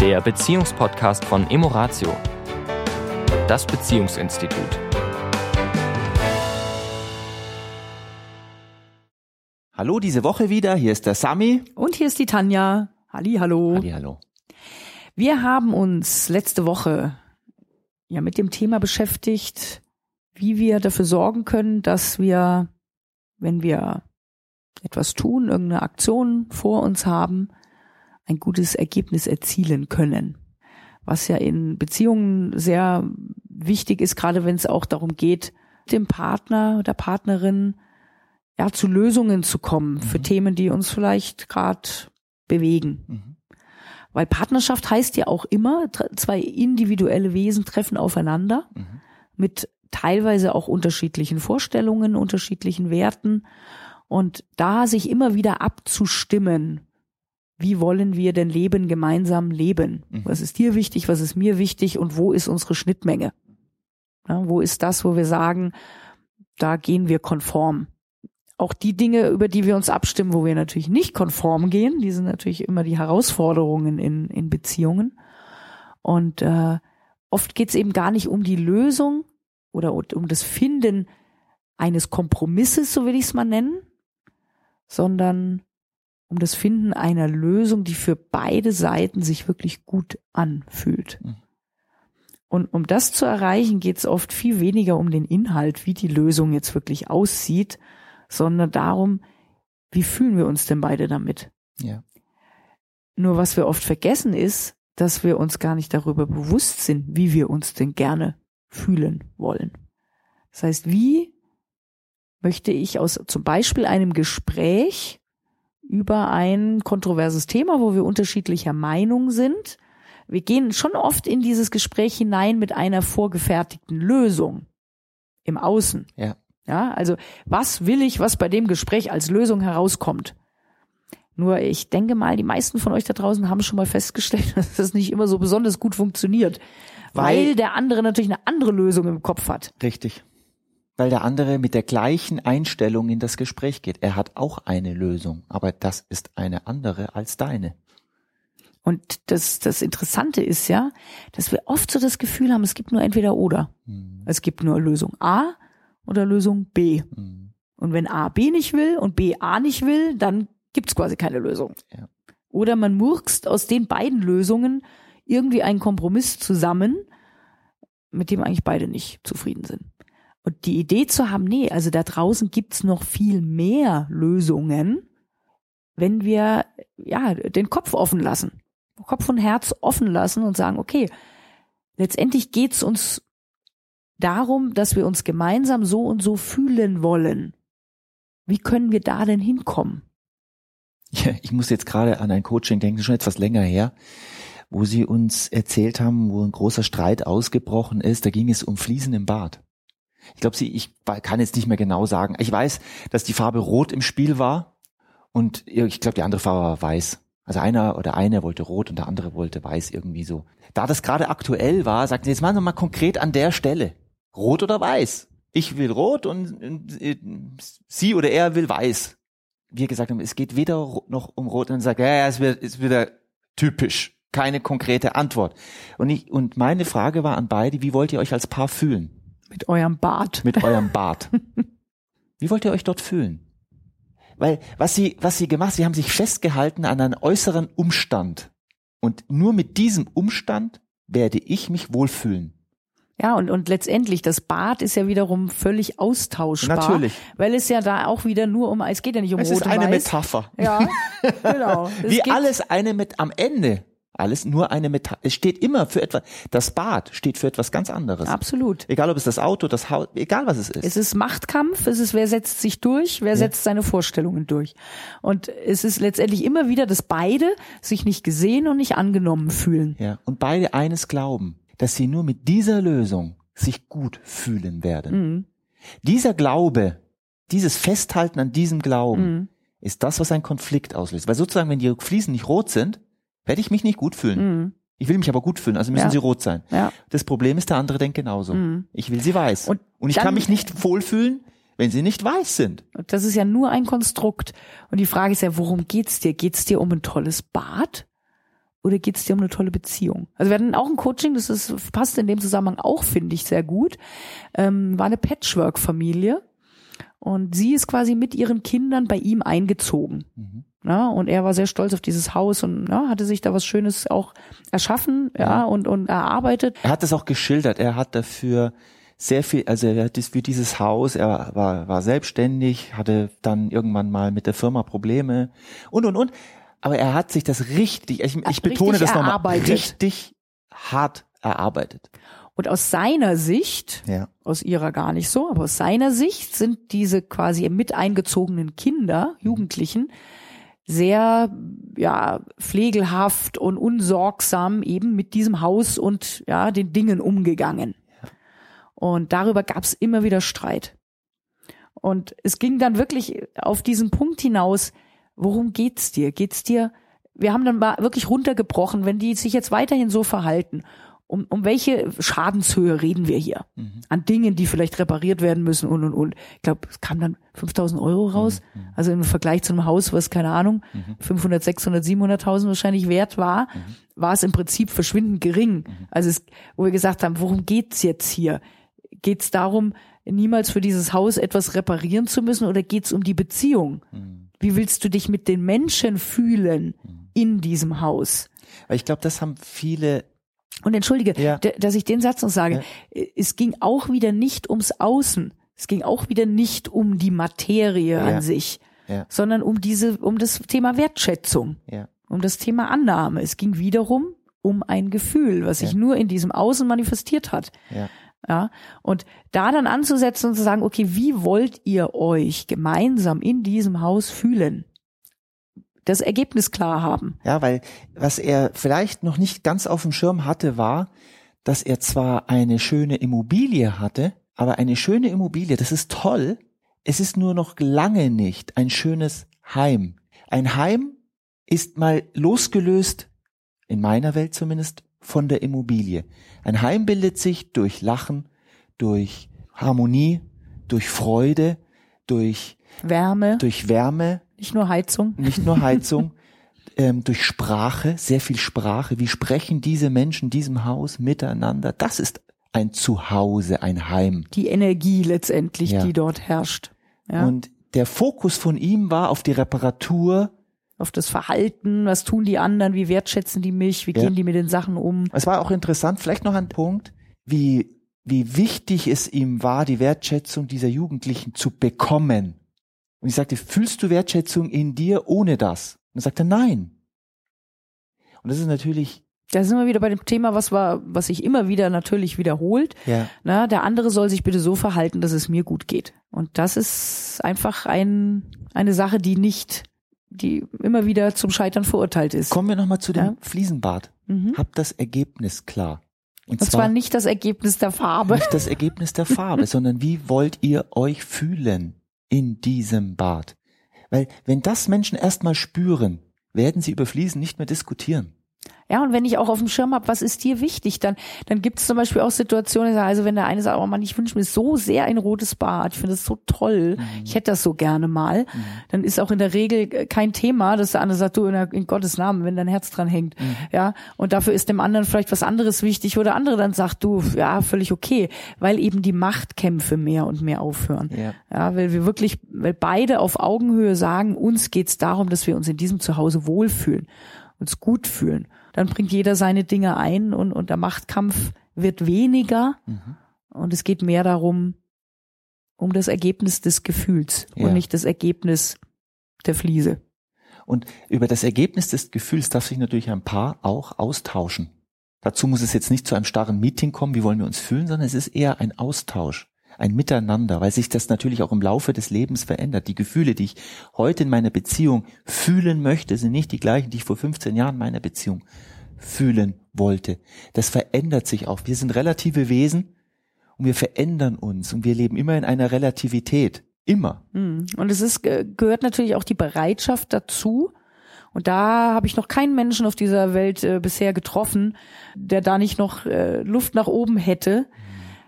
der Beziehungspodcast von Emoratio, das Beziehungsinstitut. Hallo, diese Woche wieder. Hier ist der Sami. Und hier ist die Tanja. Halli, hallo. Halli, hallo. Wir haben uns letzte Woche ja mit dem Thema beschäftigt, wie wir dafür sorgen können, dass wir, wenn wir etwas tun, irgendeine Aktion vor uns haben, ein gutes Ergebnis erzielen können. Was ja in Beziehungen sehr wichtig ist, gerade wenn es auch darum geht, dem Partner, der Partnerin ja zu Lösungen zu kommen mhm. für Themen, die uns vielleicht gerade bewegen. Mhm. Weil Partnerschaft heißt ja auch immer, zwei individuelle Wesen treffen aufeinander mhm. mit teilweise auch unterschiedlichen Vorstellungen, unterschiedlichen Werten und da sich immer wieder abzustimmen, wie wollen wir denn Leben gemeinsam leben? Mhm. Was ist dir wichtig, was ist mir wichtig und wo ist unsere Schnittmenge? Ja, wo ist das, wo wir sagen, da gehen wir konform? Auch die Dinge, über die wir uns abstimmen, wo wir natürlich nicht konform gehen, die sind natürlich immer die Herausforderungen in, in Beziehungen. Und äh, oft geht es eben gar nicht um die Lösung oder um das Finden eines Kompromisses, so will ich es mal nennen, sondern um das Finden einer Lösung, die für beide Seiten sich wirklich gut anfühlt. Mhm. Und um das zu erreichen, geht es oft viel weniger um den Inhalt, wie die Lösung jetzt wirklich aussieht, sondern darum, wie fühlen wir uns denn beide damit? Ja. Nur was wir oft vergessen ist, dass wir uns gar nicht darüber bewusst sind, wie wir uns denn gerne fühlen wollen. Das heißt, wie möchte ich aus zum Beispiel einem Gespräch über ein kontroverses Thema, wo wir unterschiedlicher Meinung sind, wir gehen schon oft in dieses Gespräch hinein mit einer vorgefertigten Lösung im Außen. Ja. Ja, also was will ich, was bei dem Gespräch als Lösung herauskommt? Nur ich denke mal, die meisten von euch da draußen haben schon mal festgestellt, dass das nicht immer so besonders gut funktioniert, weil, weil der andere natürlich eine andere Lösung im Kopf hat. Richtig weil der andere mit der gleichen Einstellung in das Gespräch geht. Er hat auch eine Lösung, aber das ist eine andere als deine. Und das, das Interessante ist ja, dass wir oft so das Gefühl haben, es gibt nur entweder oder. Mhm. Es gibt nur Lösung A oder Lösung B. Mhm. Und wenn A B nicht will und B A nicht will, dann gibt's quasi keine Lösung. Ja. Oder man murkst aus den beiden Lösungen irgendwie einen Kompromiss zusammen, mit dem eigentlich beide nicht zufrieden sind. Und die Idee zu haben, nee, also da draußen gibt's noch viel mehr Lösungen, wenn wir ja den Kopf offen lassen, Kopf und Herz offen lassen und sagen, okay, letztendlich geht's uns darum, dass wir uns gemeinsam so und so fühlen wollen. Wie können wir da denn hinkommen? Ja, ich muss jetzt gerade an ein Coaching denken, schon etwas länger her, wo sie uns erzählt haben, wo ein großer Streit ausgebrochen ist. Da ging es um Fliesen im Bad. Ich glaube, sie, ich kann jetzt nicht mehr genau sagen. Ich weiß, dass die Farbe rot im Spiel war und ich glaube, die andere Farbe war weiß. Also einer oder eine wollte rot und der andere wollte weiß irgendwie so. Da das gerade aktuell war, sagten sie, jetzt machen wir mal konkret an der Stelle. Rot oder weiß? Ich will rot und sie oder er will weiß. Wir gesagt haben, es geht weder noch um rot und sagt, ja, ja, es wird, es wird typisch. Keine konkrete Antwort. Und ich, und meine Frage war an beide, wie wollt ihr euch als Paar fühlen? Mit eurem Bart. Mit eurem Bart. Wie wollt ihr euch dort fühlen? Weil was sie, was sie gemacht, sie haben sich festgehalten an einem äußeren Umstand. Und nur mit diesem Umstand werde ich mich wohlfühlen. Ja, und, und letztendlich, das Bad ist ja wiederum völlig austauschbar. Natürlich. Weil es ja da auch wieder nur um, es geht ja nicht um es Rot ist eine. Metapher. Ja, genau. Es Wie geht- alles eine mit am Ende. Alles nur eine Metapher. Es steht immer für etwas, das Bad steht für etwas ganz anderes. Absolut. Egal ob es das Auto, das Haus, egal was es ist. Es ist Machtkampf, es ist, wer setzt sich durch, wer setzt seine Vorstellungen durch. Und es ist letztendlich immer wieder, dass beide sich nicht gesehen und nicht angenommen fühlen. Ja, und beide eines glauben, dass sie nur mit dieser Lösung sich gut fühlen werden. Mhm. Dieser Glaube, dieses Festhalten an diesem Glauben, Mhm. ist das, was einen Konflikt auslöst. Weil sozusagen, wenn die Fliesen nicht rot sind, werde ich mich nicht gut fühlen. Mhm. Ich will mich aber gut fühlen, also müssen Ja. sie rot sein. Ja. Das Problem ist, der andere denkt genauso. Mhm. Ich will sie weiß. Und Und ich kann mich nicht wohlfühlen, wenn sie nicht weiß sind. Das ist ja nur ein Konstrukt. Und die Frage ist ja, worum geht's dir? Geht's dir um ein tolles Bad? oder geht es dir um eine tolle Beziehung? Also wir hatten auch ein Coaching, das ist, passt in dem Zusammenhang auch, finde ich, sehr gut. Ähm, war eine Patchwork-Familie und sie ist quasi mit ihren Kindern bei ihm eingezogen. Mhm. Ja, und er war sehr stolz auf dieses Haus und ja, hatte sich da was Schönes auch erschaffen ja, ja und, und erarbeitet. Er hat das auch geschildert. Er hat dafür sehr viel, also er hat für dieses Haus, er war, war selbstständig, hatte dann irgendwann mal mit der Firma Probleme und und und. Aber er hat sich das richtig, ich, ich betone das nochmal, richtig hart erarbeitet. Und aus seiner Sicht, ja. aus ihrer gar nicht so, aber aus seiner Sicht sind diese quasi mit eingezogenen Kinder, mhm. Sehr ja pflegelhaft und unsorgsam eben mit diesem Haus und ja den Dingen umgegangen. Und darüber gab es immer wieder Streit. Und es ging dann wirklich auf diesen Punkt hinaus, worum geht's dir? Geht's dir? Wir haben dann mal wirklich runtergebrochen, wenn die sich jetzt weiterhin so verhalten. Um, um welche Schadenshöhe reden wir hier? Mhm. An Dingen, die vielleicht repariert werden müssen und und und. Ich glaube, es kam dann 5000 Euro raus. Mhm. mhm. Also im Vergleich zu einem Haus, was keine Ahnung, mhm. 500, 600, 700.000 wahrscheinlich wert war, mhm. war es im Prinzip verschwindend gering. Mhm. Also es, wo wir gesagt haben, worum geht's jetzt hier? Geht's darum, niemals für dieses Haus etwas reparieren zu müssen oder geht's um die Beziehung? Wie willst du dich mit den Menschen fühlen in diesem Haus? Weil ich glaube, das haben viele. Und entschuldige, ja. dass ich den Satz noch sage. Ja. Es ging auch wieder nicht ums Außen. Es ging auch wieder nicht um die Materie ja. an sich, sondern um diese, um das Thema Wertschätzung, um das Thema Annahme. Es ging wiederum um ein Gefühl, was sich nur in diesem Außen manifestiert hat. Ja. Ja, und da dann anzusetzen und zu sagen, okay, wie wollt ihr euch gemeinsam in diesem Haus fühlen? Das Ergebnis klar haben. Ja, weil was er vielleicht noch nicht ganz auf dem Schirm hatte, war, dass er zwar eine schöne Immobilie hatte, aber eine schöne Immobilie, das ist toll. Es ist nur noch lange nicht ein schönes Heim. Ein Heim ist mal losgelöst, in meiner Welt zumindest, von der Immobilie. Ein Heim bildet sich durch Lachen, durch Harmonie, durch Freude, durch Wärme, durch Wärme, nicht nur Heizung, nicht nur Heizung, ähm, durch Sprache, sehr viel Sprache. Wie sprechen diese Menschen diesem Haus miteinander? Das ist ein Zuhause, ein Heim. Die Energie letztendlich, ja. die dort herrscht. Ja. Und der Fokus von ihm war auf die Reparatur auf das Verhalten, was tun die anderen, wie wertschätzen die mich, wie ja. gehen die mit den Sachen um. Es war auch interessant, vielleicht noch ein Punkt, wie, wie wichtig es ihm war, die Wertschätzung dieser Jugendlichen zu bekommen. Und ich sagte, fühlst du Wertschätzung in dir ohne das? Und er sagte, nein. Und das ist natürlich da sind wir wieder bei dem Thema, was war, was sich immer wieder natürlich wiederholt. Ja. Na, der andere soll sich bitte so verhalten, dass es mir gut geht. Und das ist einfach ein, eine Sache, die nicht die immer wieder zum Scheitern verurteilt ist. Kommen wir nochmal zu dem ja? Fliesenbad. Mhm. Hab das Ergebnis klar. Und, Und zwar, zwar, nicht das Ergebnis der Farbe. Nicht das Ergebnis der Farbe, sondern wie wollt ihr euch fühlen in diesem Bad? Weil wenn das Menschen erstmal spüren, werden sie über Fliesen nicht mehr diskutieren. Ja, und wenn ich auch auf dem Schirm habe, was ist dir wichtig, dann, dann gibt es zum Beispiel auch Situationen, also wenn der eine sagt, oh Mann, ich wünsche mir so sehr ein rotes Bad, ich finde das so toll, mhm. ich hätte das so gerne mal, mhm. dann ist auch in der Regel kein Thema, dass der andere sagt, du, in, der, in Gottes Namen, wenn dein Herz dran hängt, mhm. ja, und dafür ist dem anderen vielleicht was anderes wichtig, oder andere dann sagt, du, ja, völlig okay, weil eben die Machtkämpfe mehr und mehr aufhören. Ja, ja weil wir wirklich, weil beide auf Augenhöhe sagen, uns geht's darum, dass wir uns in diesem Zuhause wohlfühlen, uns gut fühlen dann bringt jeder seine Dinge ein und, und der Machtkampf wird weniger mhm. und es geht mehr darum, um das Ergebnis des Gefühls ja. und nicht das Ergebnis der Fliese. Und über das Ergebnis des Gefühls darf sich natürlich ein Paar auch austauschen. Dazu muss es jetzt nicht zu einem starren Meeting kommen, wie wollen wir uns fühlen, sondern es ist eher ein Austausch ein Miteinander, weil sich das natürlich auch im Laufe des Lebens verändert. Die Gefühle, die ich heute in meiner Beziehung fühlen möchte, sind nicht die gleichen, die ich vor 15 Jahren in meiner Beziehung fühlen wollte. Das verändert sich auch. Wir sind relative Wesen und wir verändern uns und wir leben immer in einer Relativität. Immer. Hm. Und es ist, gehört natürlich auch die Bereitschaft dazu, und da habe ich noch keinen Menschen auf dieser Welt äh, bisher getroffen, der da nicht noch äh, Luft nach oben hätte.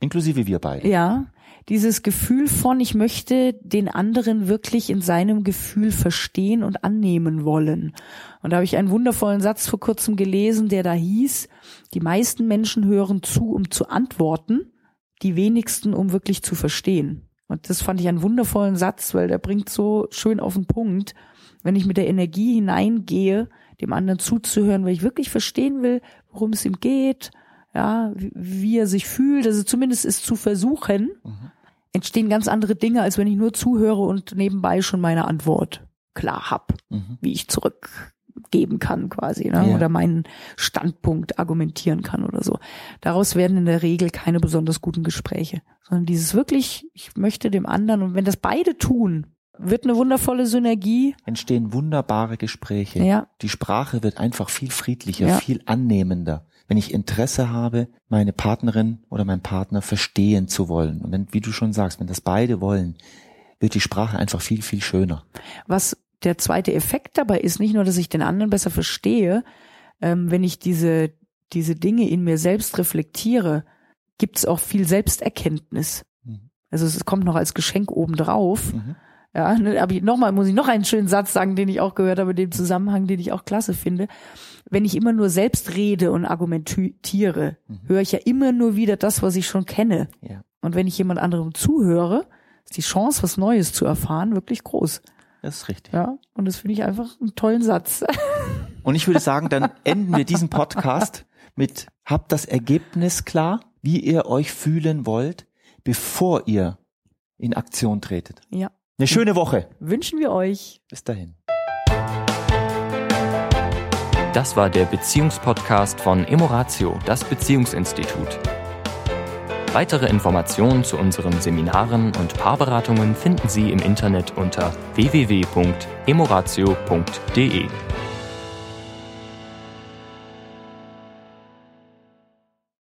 Inklusive wir beide. Ja, dieses Gefühl von, ich möchte den anderen wirklich in seinem Gefühl verstehen und annehmen wollen. Und da habe ich einen wundervollen Satz vor kurzem gelesen, der da hieß, die meisten Menschen hören zu, um zu antworten, die wenigsten, um wirklich zu verstehen. Und das fand ich einen wundervollen Satz, weil der bringt so schön auf den Punkt, wenn ich mit der Energie hineingehe, dem anderen zuzuhören, weil ich wirklich verstehen will, worum es ihm geht, ja, wie, wie er sich fühlt, also zumindest es zu versuchen, mhm. Entstehen ganz andere Dinge, als wenn ich nur zuhöre und nebenbei schon meine Antwort klar hab, mhm. wie ich zurückgeben kann quasi, ne? Ja. oder meinen Standpunkt argumentieren kann oder so. Daraus werden in der Regel keine besonders guten Gespräche, sondern dieses wirklich, ich möchte dem anderen und wenn das beide tun, wird eine wundervolle Synergie. Entstehen wunderbare Gespräche. Ja. Die Sprache wird einfach viel friedlicher, ja. viel annehmender wenn ich Interesse habe, meine Partnerin oder mein Partner verstehen zu wollen. Und wenn, wie du schon sagst, wenn das beide wollen, wird die Sprache einfach viel, viel schöner. Was der zweite Effekt dabei ist, nicht nur, dass ich den anderen besser verstehe, ähm, wenn ich diese, diese Dinge in mir selbst reflektiere, gibt es auch viel Selbsterkenntnis. Mhm. Also es kommt noch als Geschenk obendrauf. Mhm. Ja, ne, aber nochmal muss ich noch einen schönen Satz sagen, den ich auch gehört habe in dem Zusammenhang, den ich auch klasse finde wenn ich immer nur selbst rede und argumentiere, mhm. höre ich ja immer nur wieder das, was ich schon kenne. Ja. Und wenn ich jemand anderem zuhöre, ist die Chance, was Neues zu erfahren, wirklich groß. Das ist richtig. Ja, und das finde ich einfach einen tollen Satz. Und ich würde sagen, dann enden wir diesen Podcast mit, habt das Ergebnis klar, wie ihr euch fühlen wollt, bevor ihr in Aktion tretet. Ja. Eine schöne Woche. Wünschen wir euch. Bis dahin. Das war der Beziehungspodcast von Emoratio, das Beziehungsinstitut. Weitere Informationen zu unseren Seminaren und Paarberatungen finden Sie im Internet unter www.emoratio.de.